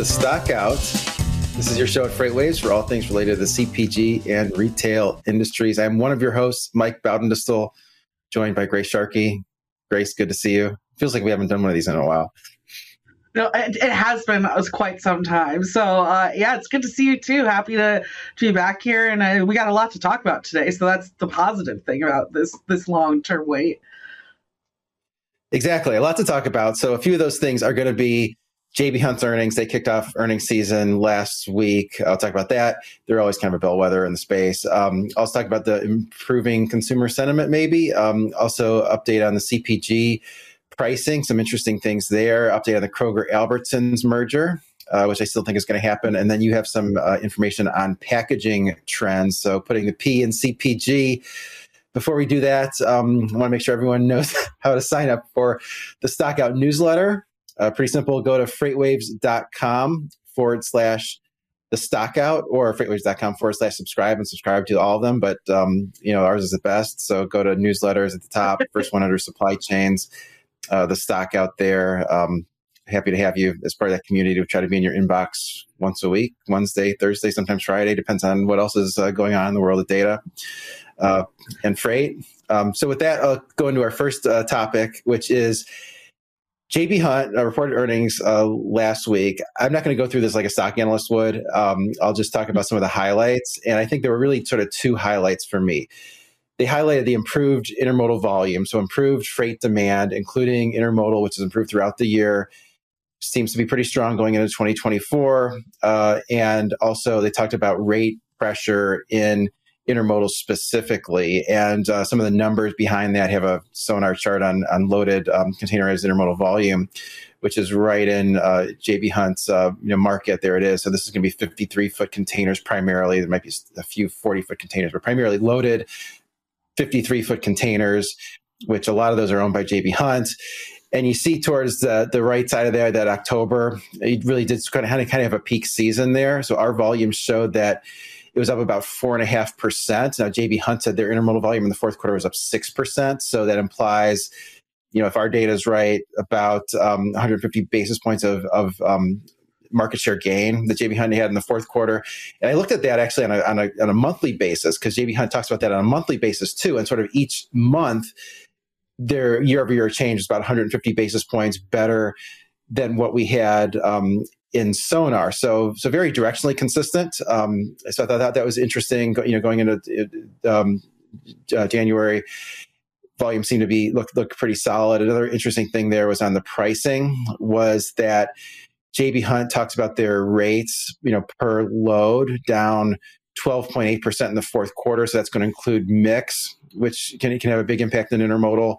the Stockout. This is your show at FreightWaves for all things related to the CPG and retail industries. I'm one of your hosts, Mike Baudendistel, joined by Grace Sharkey. Grace, good to see you. Feels like we haven't done one of these in a while. No, it, it has been that was quite some time. So uh, yeah, it's good to see you too. Happy to, to be back here, and uh, we got a lot to talk about today. So that's the positive thing about this this long term wait. Exactly, a lot to talk about. So a few of those things are going to be JB Hunt's earnings. They kicked off earnings season last week. I'll talk about that. They're always kind of a bellwether in the space. Um, I'll talk about the improving consumer sentiment, maybe. Um, also, update on the CPG pricing, some interesting things there. Update on the Kroger Albertsons merger. Uh, which I still think is going to happen. And then you have some uh, information on packaging trends. So putting the P in CPG. Before we do that, um, I want to make sure everyone knows how to sign up for the Stockout newsletter. Uh, pretty simple. Go to freightwaves.com forward slash the stockout or freightwaves.com forward slash subscribe and subscribe to all of them. But, um, you know, ours is the best. So go to newsletters at the top, first one under supply chains, uh, the stock out there. Um, happy to have you as part of that community to try to be in your inbox once a week, Wednesday, Thursday, sometimes Friday, depends on what else is uh, going on in the world of data uh, and freight. Um, so with that, I'll go into our first uh, topic, which is JB Hunt uh, reported earnings uh, last week. I'm not going to go through this like a stock analyst would. Um, I'll just talk about some of the highlights. And I think there were really sort of two highlights for me. They highlighted the improved intermodal volume, so improved freight demand, including intermodal, which has improved throughout the year. Seems to be pretty strong going into 2024. Uh, and also, they talked about rate pressure in intermodal specifically. And uh, some of the numbers behind that have a sonar chart on, on loaded um, containerized intermodal volume, which is right in uh, JB Hunt's uh, you know, market. There it is. So this is going to be 53 foot containers primarily. There might be a few 40 foot containers, but primarily loaded 53 foot containers, which a lot of those are owned by JB Hunt. And you see towards the, the right side of there that October, it really did kind of, kind of have a peak season there. So our volume showed that it was up about four and a half percent. Now, JB Hunt said their intermodal volume in the fourth quarter was up six percent. So that implies, you know, if our data is right, about um, 150 basis points of, of um, market share gain that JB Hunt had in the fourth quarter. And I looked at that actually on a, on a, on a monthly basis because JB Hunt talks about that on a monthly basis too. And sort of each month, their year over year change is about 150 basis points better than what we had um, in sonar. So so very directionally consistent. Um, so I thought that was interesting. You know, going into um, uh, January, volume seemed to be look look pretty solid. Another interesting thing there was on the pricing was that JB Hunt talks about their rates, you know, per load down 12.8% in the fourth quarter. So that's going to include mix, which can, can have a big impact on intermodal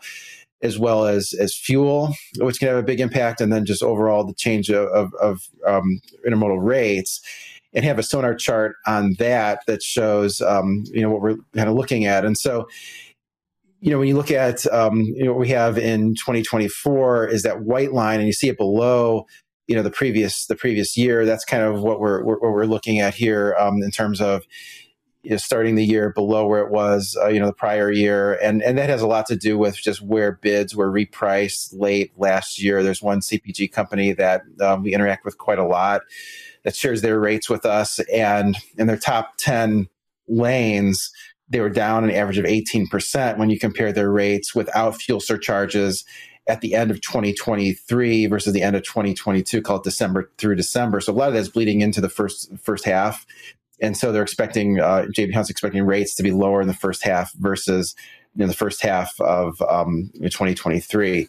as well as as fuel, which can have a big impact, and then just overall the change of, of, of um, intermodal rates. And have a sonar chart on that that shows um, you know what we're kind of looking at, and so you know when you look at um, you know what we have in 2024 is that white line, and you see it below you know the previous the previous year. That's kind of what we're, what we're looking at here um, in terms of you know, starting the year below where it was, uh, you know, the prior year, and and that has a lot to do with just where bids were repriced late last year. There's one CPG company that um, we interact with quite a lot that shares their rates with us, and in their top ten lanes, they were down an average of 18% when you compare their rates without fuel surcharges at the end of 2023 versus the end of 2022, called December through December. So a lot of that's bleeding into the first first half and so they're expecting uh, JB Hunt's expecting rates to be lower in the first half versus in the first half of um, 2023.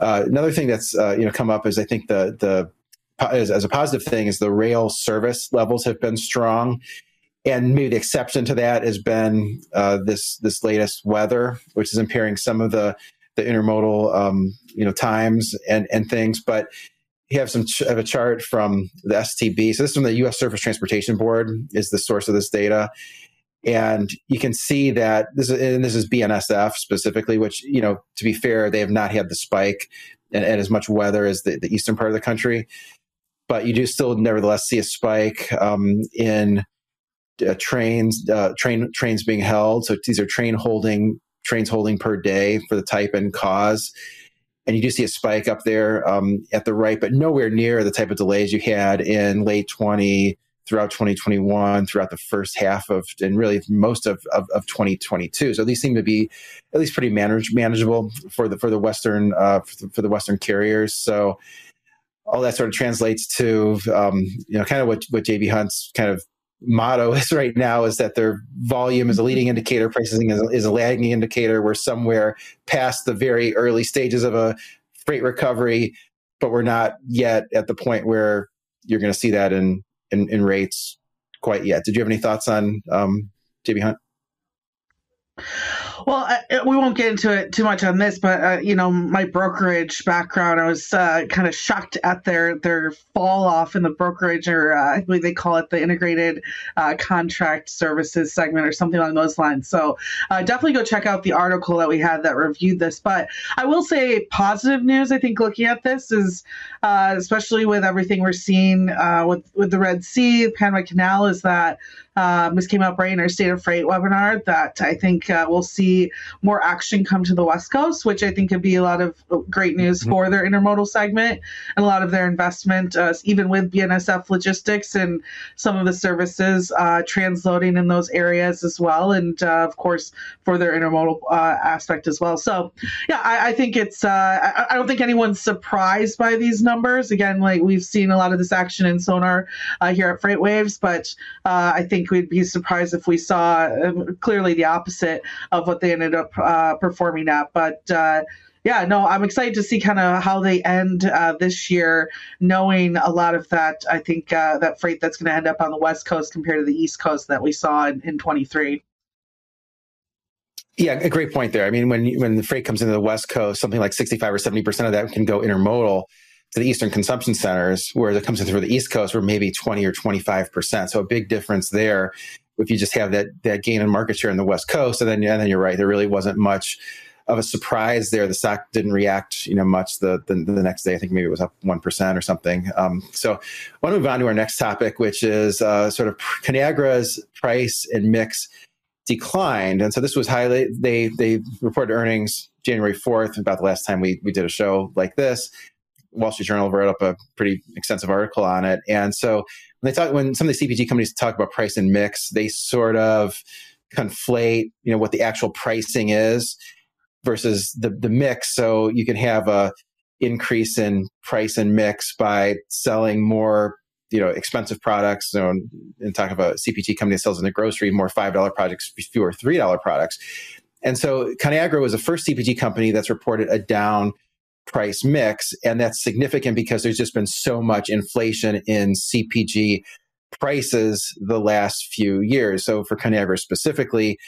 Uh, another thing that's uh, you know come up is I think the the as, as, a positive thing is the rail service levels have been strong, and maybe the exception to that has been uh, this this latest weather, which is impairing some of the the intermodal um, you know times and and things, but you have some ch- have a chart from the STB. So this is from the U.S. Surface Transportation Board is the source of this data, and you can see that this is and this is BNSF specifically, which you know to be fair, they have not had the spike and, and as much weather as the, the, eastern part of the country, but you do still nevertheless see a spike um, in uh, trains uh, train trains being held. So these are train holding trains holding per day for the type and cause and you do see a spike up there um, at the right, but nowhere near the type of delays you had in late 20 throughout 2021, throughout the first half of, and really most of, of, of 2022. So these seem to be at least pretty manage, manageable for the for the Western uh, for, the, for the Western carriers. So all that sort of translates to um, you know kind of what what JB Hunt's kind of motto is right now is that their volume is a leading indicator, pricing is a, is a lagging indicator. We're somewhere past the very early stages of a freight recovery, but we're not yet at the point where you're going to see that in, in, in rates quite yet. Did you have any thoughts on um, JB Hunt? Well, uh, we won't get into it too much on this, but uh, you know, my brokerage background, I was uh, kind of shocked at their their fall off in the brokerage, or uh, I believe they call it the integrated uh, contract services segment, or something along those lines. So uh, definitely go check out the article that we had that reviewed this. But I will say, positive news. I think looking at this is, especially with everything we're seeing with with the Red Sea, Panama Canal, is that um, this came up right in our State of Freight webinar that I think uh, we'll see more action come to the West Coast, which I think could be a lot of great news mm-hmm. for their intermodal segment and a lot of their investment, uh, even with BNSF logistics and some of the services uh, transloading in those areas as well. And uh, of course, for their intermodal uh, aspect as well. So, yeah, I, I think it's, uh, I, I, don't think anyone's surprised by these numbers. Again, like we've seen a lot of this action in Sonar here at FreightWaves, but I think think we'd be surprised if we saw um, clearly the opposite of what they ended up uh, performing at. But uh, yeah, no, I'm excited to see kind of how they end uh, this year, knowing a lot of that. I think uh, that freight that's going to end up on the West Coast compared to the East Coast that we saw in, in 23. Yeah, a great point there. I mean, when when the freight comes into the West Coast, something like 65 or 70 percent of that can go intermodal the Eastern consumption centers, where it comes in through the East Coast, where maybe 20 or 25%. So a big difference there if you just have that that gain in market share in the West Coast. And then, and then you're right, there really wasn't much of a surprise there. The stock didn't react, you know, much the, the, the next day. I think maybe it was up 1% or something. Um, so I want to move on to our next topic, which is uh, sort of Conagra's price and mix declined. And so this was highly, they, they reported earnings January 4th, about the last time we, we did a show like this. Wall Street Journal wrote up a pretty extensive article on it. And so when they talk, when some of the CPG companies talk about price and mix, they sort of conflate, you know, what the actual pricing is versus the the mix. So you can have a increase in price and mix by selling more, you know, expensive products. And talk about CPG company that sells in the grocery more five dollar products, fewer three dollar products. And so Conagra was the first CPG company that's reported a down price mix. And that's significant because there's just been so much inflation in CPG prices the last few years. So for Conagra specifically,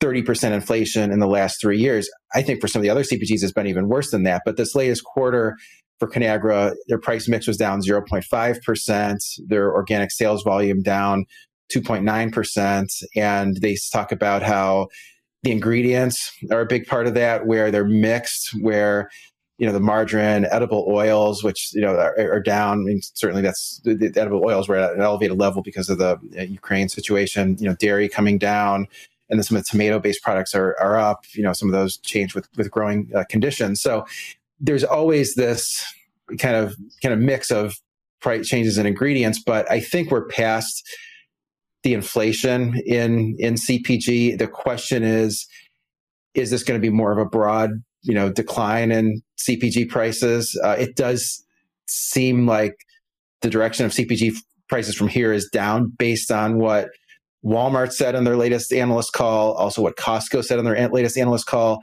30% inflation in the last three years. I think for some of the other CPGs, it's been even worse than that. But this latest quarter for Conagra, their price mix was down 0.5%, their organic sales volume down 2.9%. And they talk about how the ingredients are a big part of that, where they're mixed, where you know the margarine, edible oils, which you know are, are down. I mean, certainly that's the, the, edible oils were at an elevated level because of the uh, Ukraine situation. You know, dairy coming down, and then some of the tomato-based products are are up. You know, some of those change with with growing uh, conditions. So there's always this kind of kind of mix of price changes in ingredients, but I think we're past the inflation in in CPG. The question is, is this going to be more of a broad you know decline in CPG prices. Uh, it does seem like the direction of CPG prices from here is down based on what Walmart said in their latest analyst call, also what Costco said on their latest analyst call.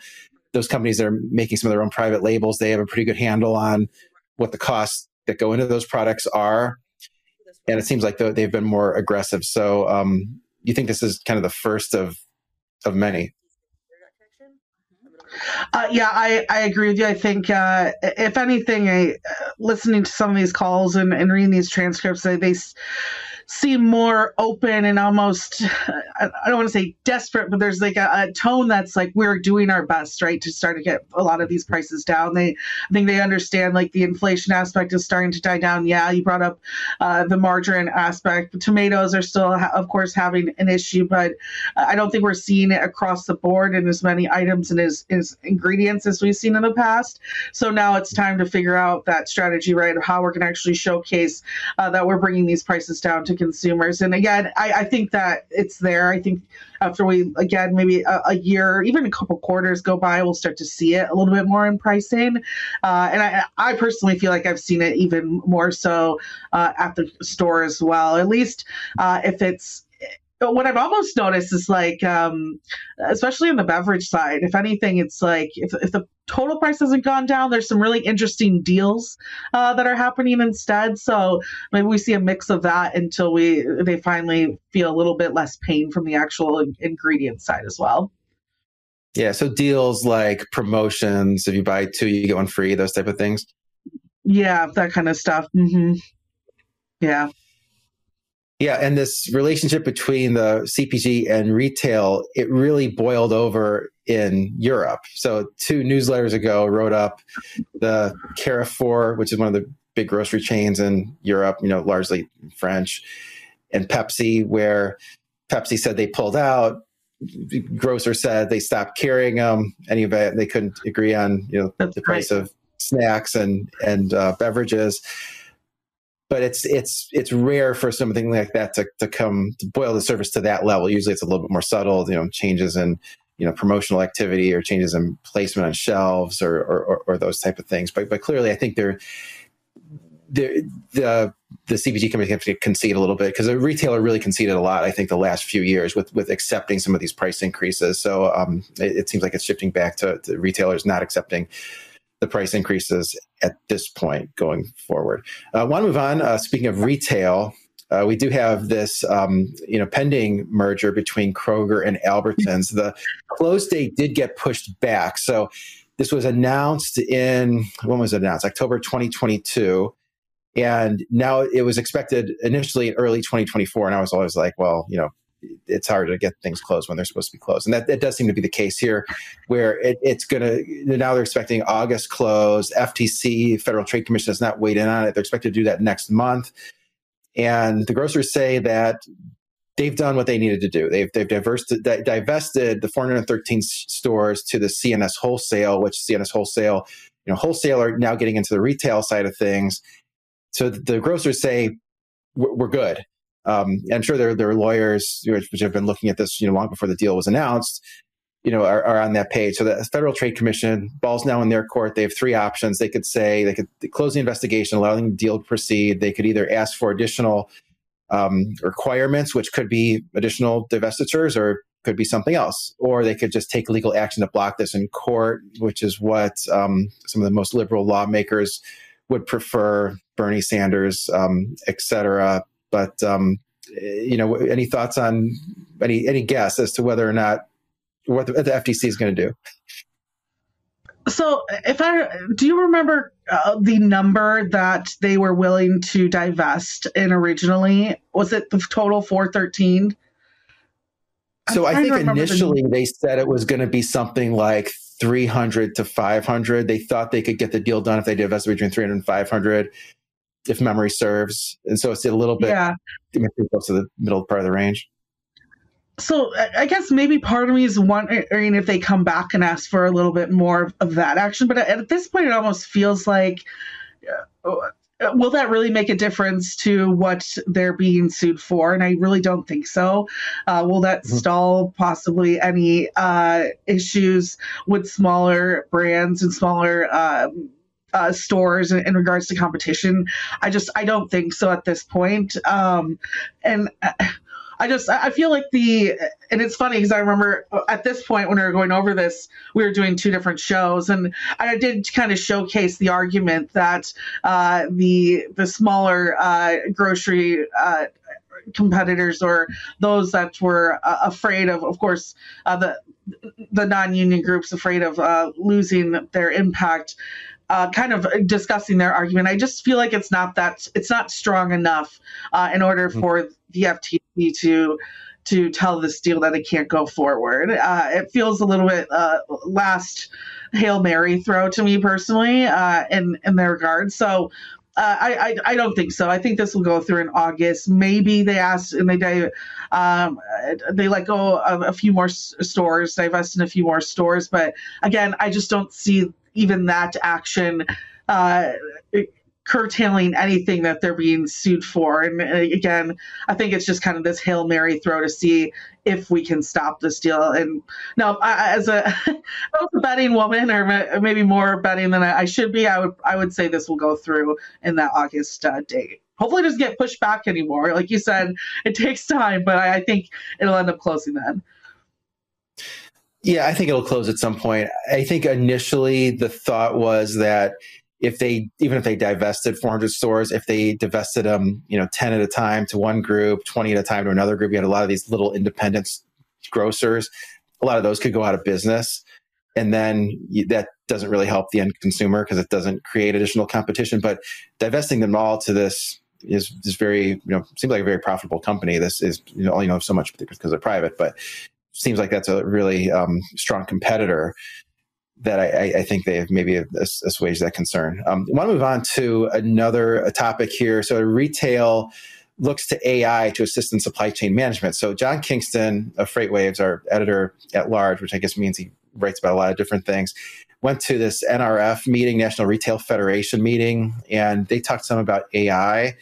Those companies that are making some of their own private labels, they have a pretty good handle on what the costs that go into those products are. And it seems like they've been more aggressive. So, um, you think this is kind of the first of of many? Uh, yeah, I, I agree with you. I think, uh, if anything, I, uh, listening to some of these calls and, and reading these transcripts, they, they seem more open and almost I don't want to say desperate, but there's like a, a, tone that's like we're doing our best, right, to start to get a lot of these prices down. They I think they understand like the inflation aspect is starting to die down. Yeah, you brought up uh, the margarine aspect. Tomatoes are still, of course, having an issue, but I don't think we're seeing it across the board in as many items and as, as ingredients as we've seen in the past. So now it's time to figure out that strategy, right, of how we're going to actually showcase uh, that we're bringing these prices down to consumers. And again, I, I think that it's there. I think after we again maybe a, a, year, even a couple quarters go by, we'll start to see it a little bit more in pricing. Uh, and I, I personally feel like I've seen it even more so uh, at the store as well. At least uh, if it's what I've almost noticed is like, um, especially on the beverage side, if anything, it's like if, if the total price hasn't gone down, there's some really interesting deals uh, that are happening instead. So maybe we see a mix of that until we they finally feel a little bit less pain from the actual ingredient side as well. Yeah, so deals like promotions, if you buy two, you get one free, those type of things. Yeah, that kind of stuff. Mm-hmm. Yeah. Yeah, and this relationship between the CPG and retail, it really boiled over in Europe. So two newsletters ago wrote up the Carrefour, which is one of the big grocery chains in Europe, you know, largely French, and Pepsi, where Pepsi said they pulled out. Grocer said they stopped carrying them. Any of it, they couldn't agree on, you know, That's the price right. of snacks and and uh, beverages but it's it's it's rare for something like that to, to come to boil the surface to that level. Usually, it's a little bit more subtle. You know, changes in you know promotional activity or changes in placement on shelves or or, or those type of things. But but clearly, I think they're the the the CPG to concede a little bit because the retailer really conceded a lot. I think the last few years with with accepting some of these price increases. So um, it, it, seems like it's shifting back to, to retailers not accepting the price increases at this point going forward. I uh, want to move on. Uh, speaking of retail, uh, we do have this, um, you know, pending merger between Kroger and Albertsons. The close date did get pushed back, so this was announced in when was it announced? October 2022, and now it was expected initially in early 2024. And I was always like, well, you know, it's hard to get things closed when they're supposed to be closed. And that, that does seem to be the case here, where it, it's going to, now they're expecting August close. FTC, Federal Trade Commission, has not weighed in on it. They're expected to do that next month. And the grocers say that they've done what they needed to do. They've, they've divested, divested the 413 stores to the C&S Wholesale, which C&S Wholesale, you know, wholesaler now getting into the retail side of things. So the grocers say, we're good um, I'm sure there, there are lawyers which have been looking at this, you know, long before the deal was announced, you know, are, are, on that page. So the Federal Trade Commission, ball's now in their court. They have three options. They could say they could close the investigation, allowing the deal to proceed. They could either ask for additional um, requirements, which could be additional divestitures or could be something else, or they could just take legal action to block this in court, which is what um, some of the most liberal lawmakers would prefer. Bernie Sanders, um, et cetera, but um, you know, any thoughts on any any guess as to whether or not what the, the FTC is going to do? So, if I do, you remember uh, the number that they were willing to divest in originally? Was it the total four thirteen? So I think initially the... they said it was going to be something like 300 to 500. They thought they could get the deal done if they divested between 300 and 500 if memory serves. And so it's a little bit yeah. close to the middle part of the range. So I guess maybe part of me is wondering if they come back and ask for a little bit more of that action. But at this point, it almost feels like, uh, will that really make a difference to what they're being sued for? And I really don't think so. Uh, will that mm-hmm. stall possibly any uh, issues with smaller brands and smaller um, uh, stores in, in, regards to competition. I just I don't think so at this point. Um, and I just I feel like the and it's funny because I remember at this point when we were going over this, we were doing two different shows, and I did kind of showcase the argument that uh, the the smaller uh, grocery uh, competitors or those that were uh, afraid of, of course, uh, the the non-union groups afraid of uh, losing their impact uh, kind of discussing their argument. I just feel like it's not that it's not strong enough uh, in order mm-hmm. for the FTC to to tell this deal that it can't go forward. Uh, it feels a little bit uh, last hail mary throw to me personally uh, in in their regard. So. Uh, I, I, I don't think so. I think this will go through in August. Maybe they ask and they um, they let go of a few more stores, divest in a few more stores. But again, I just don't see even that action uh, curtailing anything that they're being sued for. And uh, again, I think it's just kind of this hail mary throw to see if we can stop this deal. And no, I, as a, a betting woman, or maybe more betting than I should be, I would I would say this will go through in that August uh, date. Hopefully, it doesn't get pushed back anymore. Like you said, it takes time, but I, I think it'll end up closing then. Yeah, I think it'll close at some point. I think initially the thought was that if they even if they divested 400 stores if they divested them you know 10 at a time to one group 20 at a time to another group you had a lot of these little independent grocers a lot of those could go out of business. And then you, that doesn't really help the end consumer because it doesn't create additional competition. But divesting them all to this is is very you know seems like a very profitable company. This is you know you know so much because they're private. But seems like that's a really um, strong competitor that I, I, think they have maybe assuaged that concern. Um, I want to move on to another topic here. So, retail looks to AI to assist in supply chain management. So, John Kingston of FreightWaves, our editor at large, which I guess means he writes about a lot of different things, went to this NRF meeting, National Retail Federation meeting, and they talked some about AI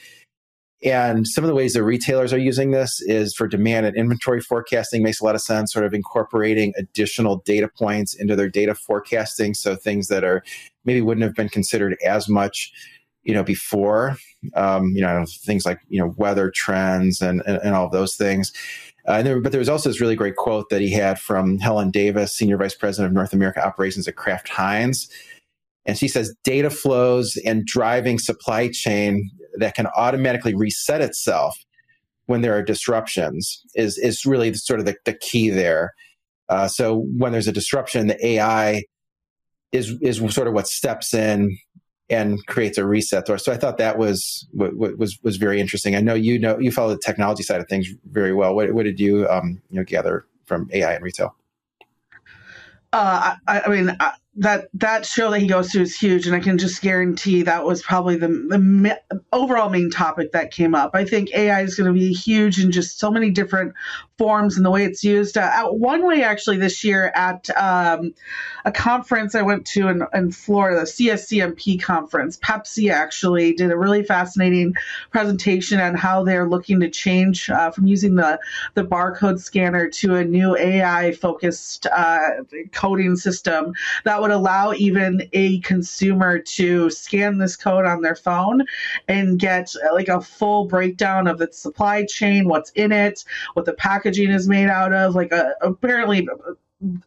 and some of the ways the retailers are using this is for demand and inventory forecasting makes a lot of sense, sort of incorporating additional data points into their data forecasting. So things that are maybe wouldn't have been considered as much, you know, before, um, you know, things like, you know, weather trends and, and, and all of those things. Uh, there, but there was also this really great quote that he had from Helen Davis, Senior Vice President of North America Operations at Kraft Heinz. And she says data flows and driving supply chain that can automatically reset itself when there are disruptions is is really sort of the, the key there. Uh, so when there's a disruption, the AI is is sort of what steps in and creates a reset. So I thought that was was was very interesting. I know you know you follow the technology side of things very well. What, what did you um, you know gather from AI and retail? Uh, I, I, mean, that that show that he goes to is huge, and I can just guarantee that was probably the, the overall main topic that came up. I think AI is going to be huge in just so many different forms and the way it's used. Uh, one way, actually, this year at um, a conference I went to in, in Florida, the CSCMP conference, Pepsi actually did a really fascinating presentation on how they're looking to change uh, from using the the barcode scanner to a new AI focused uh, coding system that would allow even a consumer to scan this code on their phone and get uh, like a full breakdown of the supply chain, what's in it, what the packaging is made out of. Like uh, apparently uh,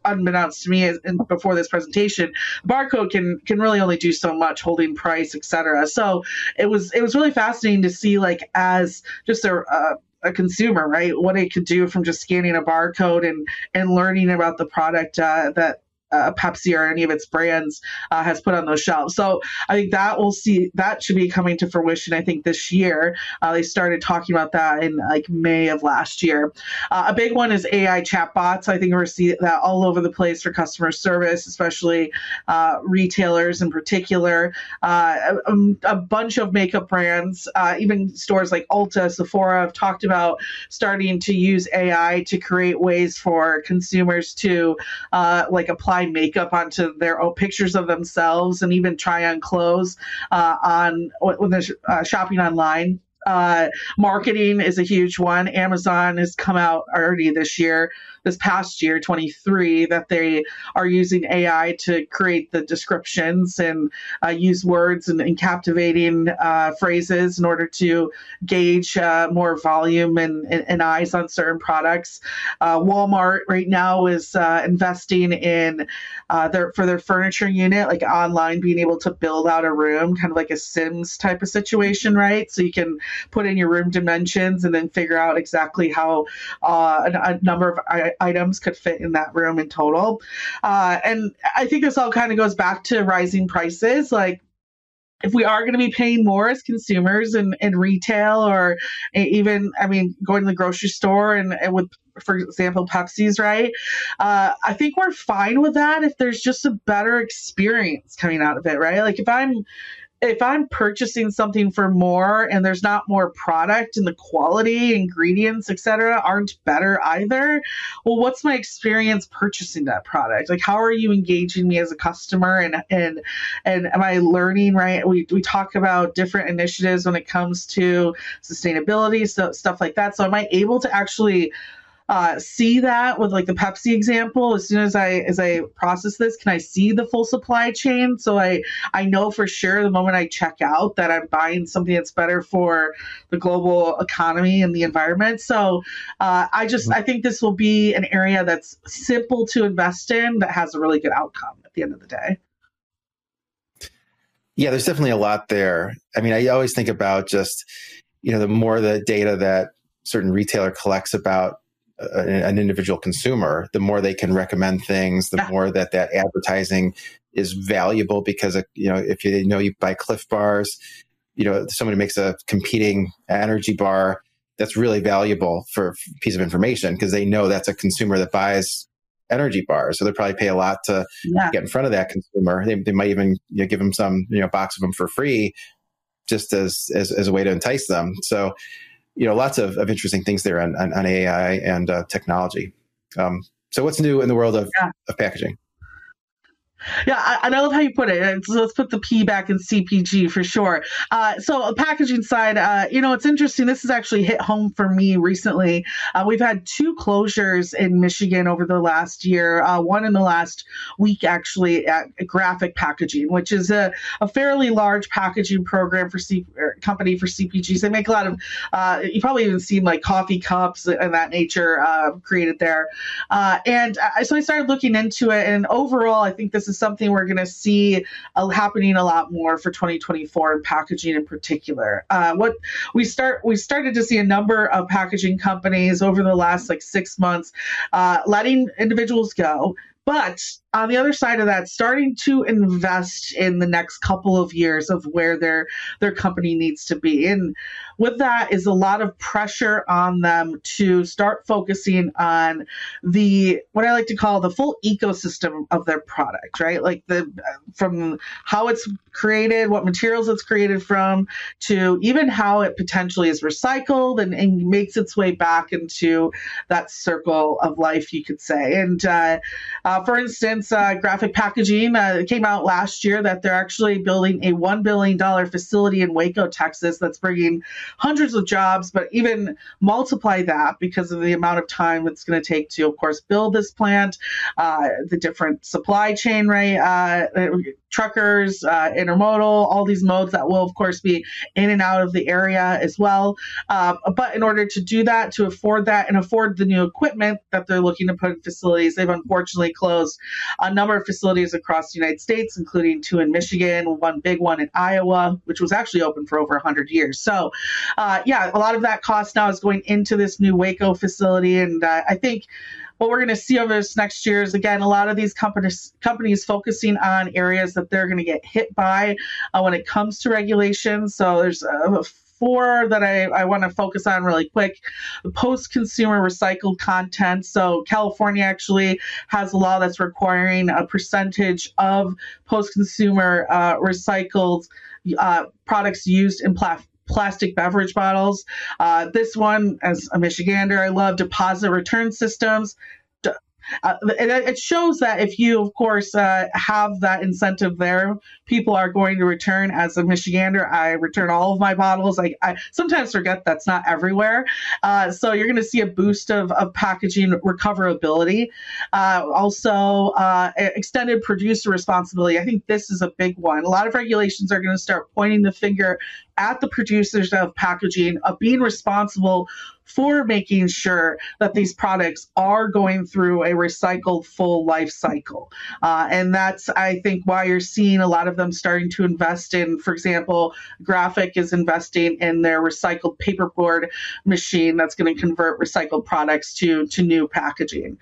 unbeknownst to me before this presentation barcode can can really only do so much holding price etc so it was it was really fascinating to see like as just a, a a consumer, right? What it could do from just scanning a barcode and and learning about the product uh, that uh, Pepsi or any of its brands uh, has put on those shelves. So I think that will see that should be coming to fruition. I think this year uh, they started talking about that in like May of last year. Uh, a big one is AI chatbots. I think we're seeing that all over the place for customer service, especially uh, retailers in particular. Uh, a, um, a, bunch of makeup brands, even stores like Ulta, Sephora, have talked about starting to use AI to create ways for consumers to like apply apply makeup onto their own pictures of themselves and even try on clothes uh, on when they're uh, shopping online. Uh, marketing is a huge one. Amazon has come out already this year this past year, 23, that they are using AI to create the descriptions and uh, use words and, and captivating uh, phrases in order to gauge uh, more volume and, and, and, eyes on certain products. Uh, Walmart right now is investing in their for their furniture unit, like online, being able to build out a room, kind of like a Sims type of situation, right? So you can put in your room dimensions and then figure out exactly how uh, a, a, number of I- items could fit in that room in total. Uh, and I think this all kind of goes back to rising prices. Like if we are going to be paying more as consumers in, in retail or even, I mean, going to the grocery store and, and with, for example, Pepsi's, right? Uh, I think we're fine with that if there's just a better experience coming out of it, right? Like if I'm if I'm purchasing something for more and there's not more product and the quality, ingredients, etc., aren't better either, well, what's my experience purchasing that product? Like, how are you engaging me as a customer, and and and am I learning? Right? We we talk about different initiatives when it comes to sustainability, so stuff like that. So, am I able to actually uh, see that with like the Pepsi example. As soon as I as I process this, can I see the full supply chain? So I I know for sure the moment I check out that I'm buying something that's better for the global economy and the environment. So uh, I just I think this will be an area that's simple to invest in that has a really good outcome at the end of the day. Yeah, there's definitely a lot there. I mean, I always think about just you know the more the data that certain retailer collects about an individual consumer, the more they can recommend things, the yeah. more that that advertising is valuable because uh, you know if you know you buy Clif bars, you know somebody makes a competing energy bar that's really valuable for a piece of information because they know that's a consumer that buys energy bars, so they probably pay a lot to yeah. get in front of that consumer. They, they might even you know, give them some you know box of them for free, just as, as as a way to entice them. So you know, lots of, of interesting things there on, on, on AI and uh, technology. Um, so, what's new in the world of, yeah. of packaging? Yeah, I, I love how you put it. Let's put the P back in CPG for sure. Uh, so, packaging side, uh, you know, it's interesting. This has actually hit home for me recently. Uh, we've had two closures in Michigan over the last year. Uh, one in the last week, actually, at Graphic Packaging, which is a, a fairly large packaging program for C- company for CPGs. They make a lot of. Uh, you probably even seen like coffee cups and that nature uh, created there. and so I started looking into it, and overall, I think this is something we're going to see uh, happening a lot more for 2024 in packaging in particular. Uh, what we start we started to see a number of packaging companies over the last like six months uh, letting individuals go but on the other side of that, starting to invest in the next couple of years of where their their company needs to be. And with that is a lot of pressure on them to start focusing on the what I like to call the full ecosystem of their product, right? Like the from how it's created, what materials it's created from, to even how it potentially is recycled and, and makes its way back into that circle of life, you could say. And uh, uh, for instance, uh, Graphic Packaging uh, came out last year that they're actually building a $1 billion facility in Waco, Texas, that's bringing hundreds of jobs, but even multiply that because of the amount of time it's going to take to, of course, build this plant, uh, the different supply chain, right? Uh, truckers, uh, intermodal, all these modes that will, of course, be in and out of the area as well. Uh, but in order to do that, to afford that and afford the new equipment that they're looking to put in facilities, they've unfortunately closed a number of facilities across the United States, including two in Michigan, one big one in Iowa, which was actually open for over 100 years. So, uh, yeah, a lot of that cost now is going into this new Waco facility. And uh, I think what we're going to see over this next year is again a lot of these companies companies focusing on areas that they're going to get hit by uh, when it comes to regulations. So there's uh, four that I, I want to focus on really quick. Post consumer recycled content. So, California actually has a law that's requiring a percentage of post consumer uh, recycled uh, products used in pla- plastic beverage bottles. Uh, this one, as a Michigander, I love deposit return systems. Uh, it, shows that if you, of course, uh, have that incentive there, people are going to return. As a Michigander, I return all of my bottles. I, I sometimes forget that's not everywhere. Uh, so you're going to see a boost of, of packaging recoverability. Uh, also, uh, extended producer responsibility. I think this is a big one. A lot of regulations are going to start pointing the finger at the producers of packaging of being responsible for making sure that these products are going through a recycled full life cycle. Uh, and that's, I think, why you're seeing a lot of them starting to invest in, for example, Graphic is investing in their recycled paperboard machine that's going to convert recycled products to, to new packaging.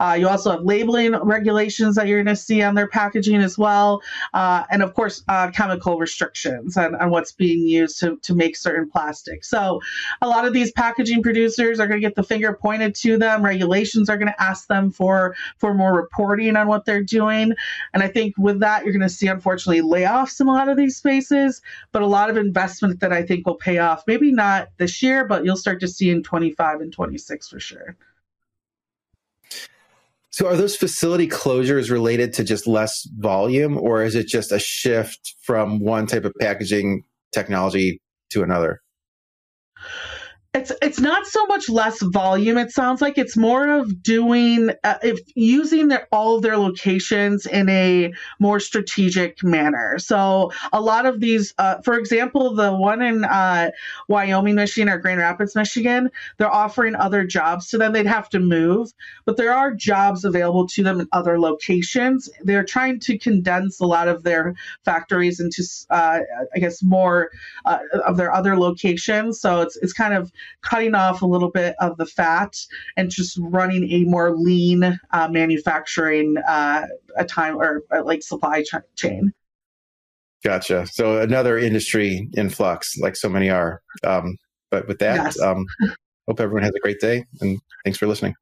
Uh, you also have labeling regulations that you're going to see on their packaging as well. Uh, and of course, uh, chemical restrictions on, on what's being used to, to make certain plastics. So a lot of these packaging producers are going to get the finger pointed to them. Regulations are going to ask them for for more reporting on what they're doing. And I think with that, you're going to see unfortunately layoffs in a lot of these spaces, but a lot of investment that I think will pay off. Maybe not this year, but you'll start to see in 25 and 26 for sure. So are those facility closures related to just less volume or is it just a shift from one type of packaging technology to another? It's it's not so much less volume it sounds like. It's more of doing uh, if using their, all of their locations in a more strategic manner. So a lot of these uh, for example the one in uh, wyoming michigan or grand rapids michigan they're offering other jobs to them. They'd have to move but there are jobs available to them in other locations. They're trying to condense a lot of their factories into uh, i guess more uh, of their other locations. So it's it's kind of cutting off a little bit of the fat and just running a more lean uh, manufacturing uh, a time or uh, like supply ch- chain. Gotcha. So another industry in flux, like so many are. Um, but with that, yes. um, hope everyone has a great day and thanks for listening.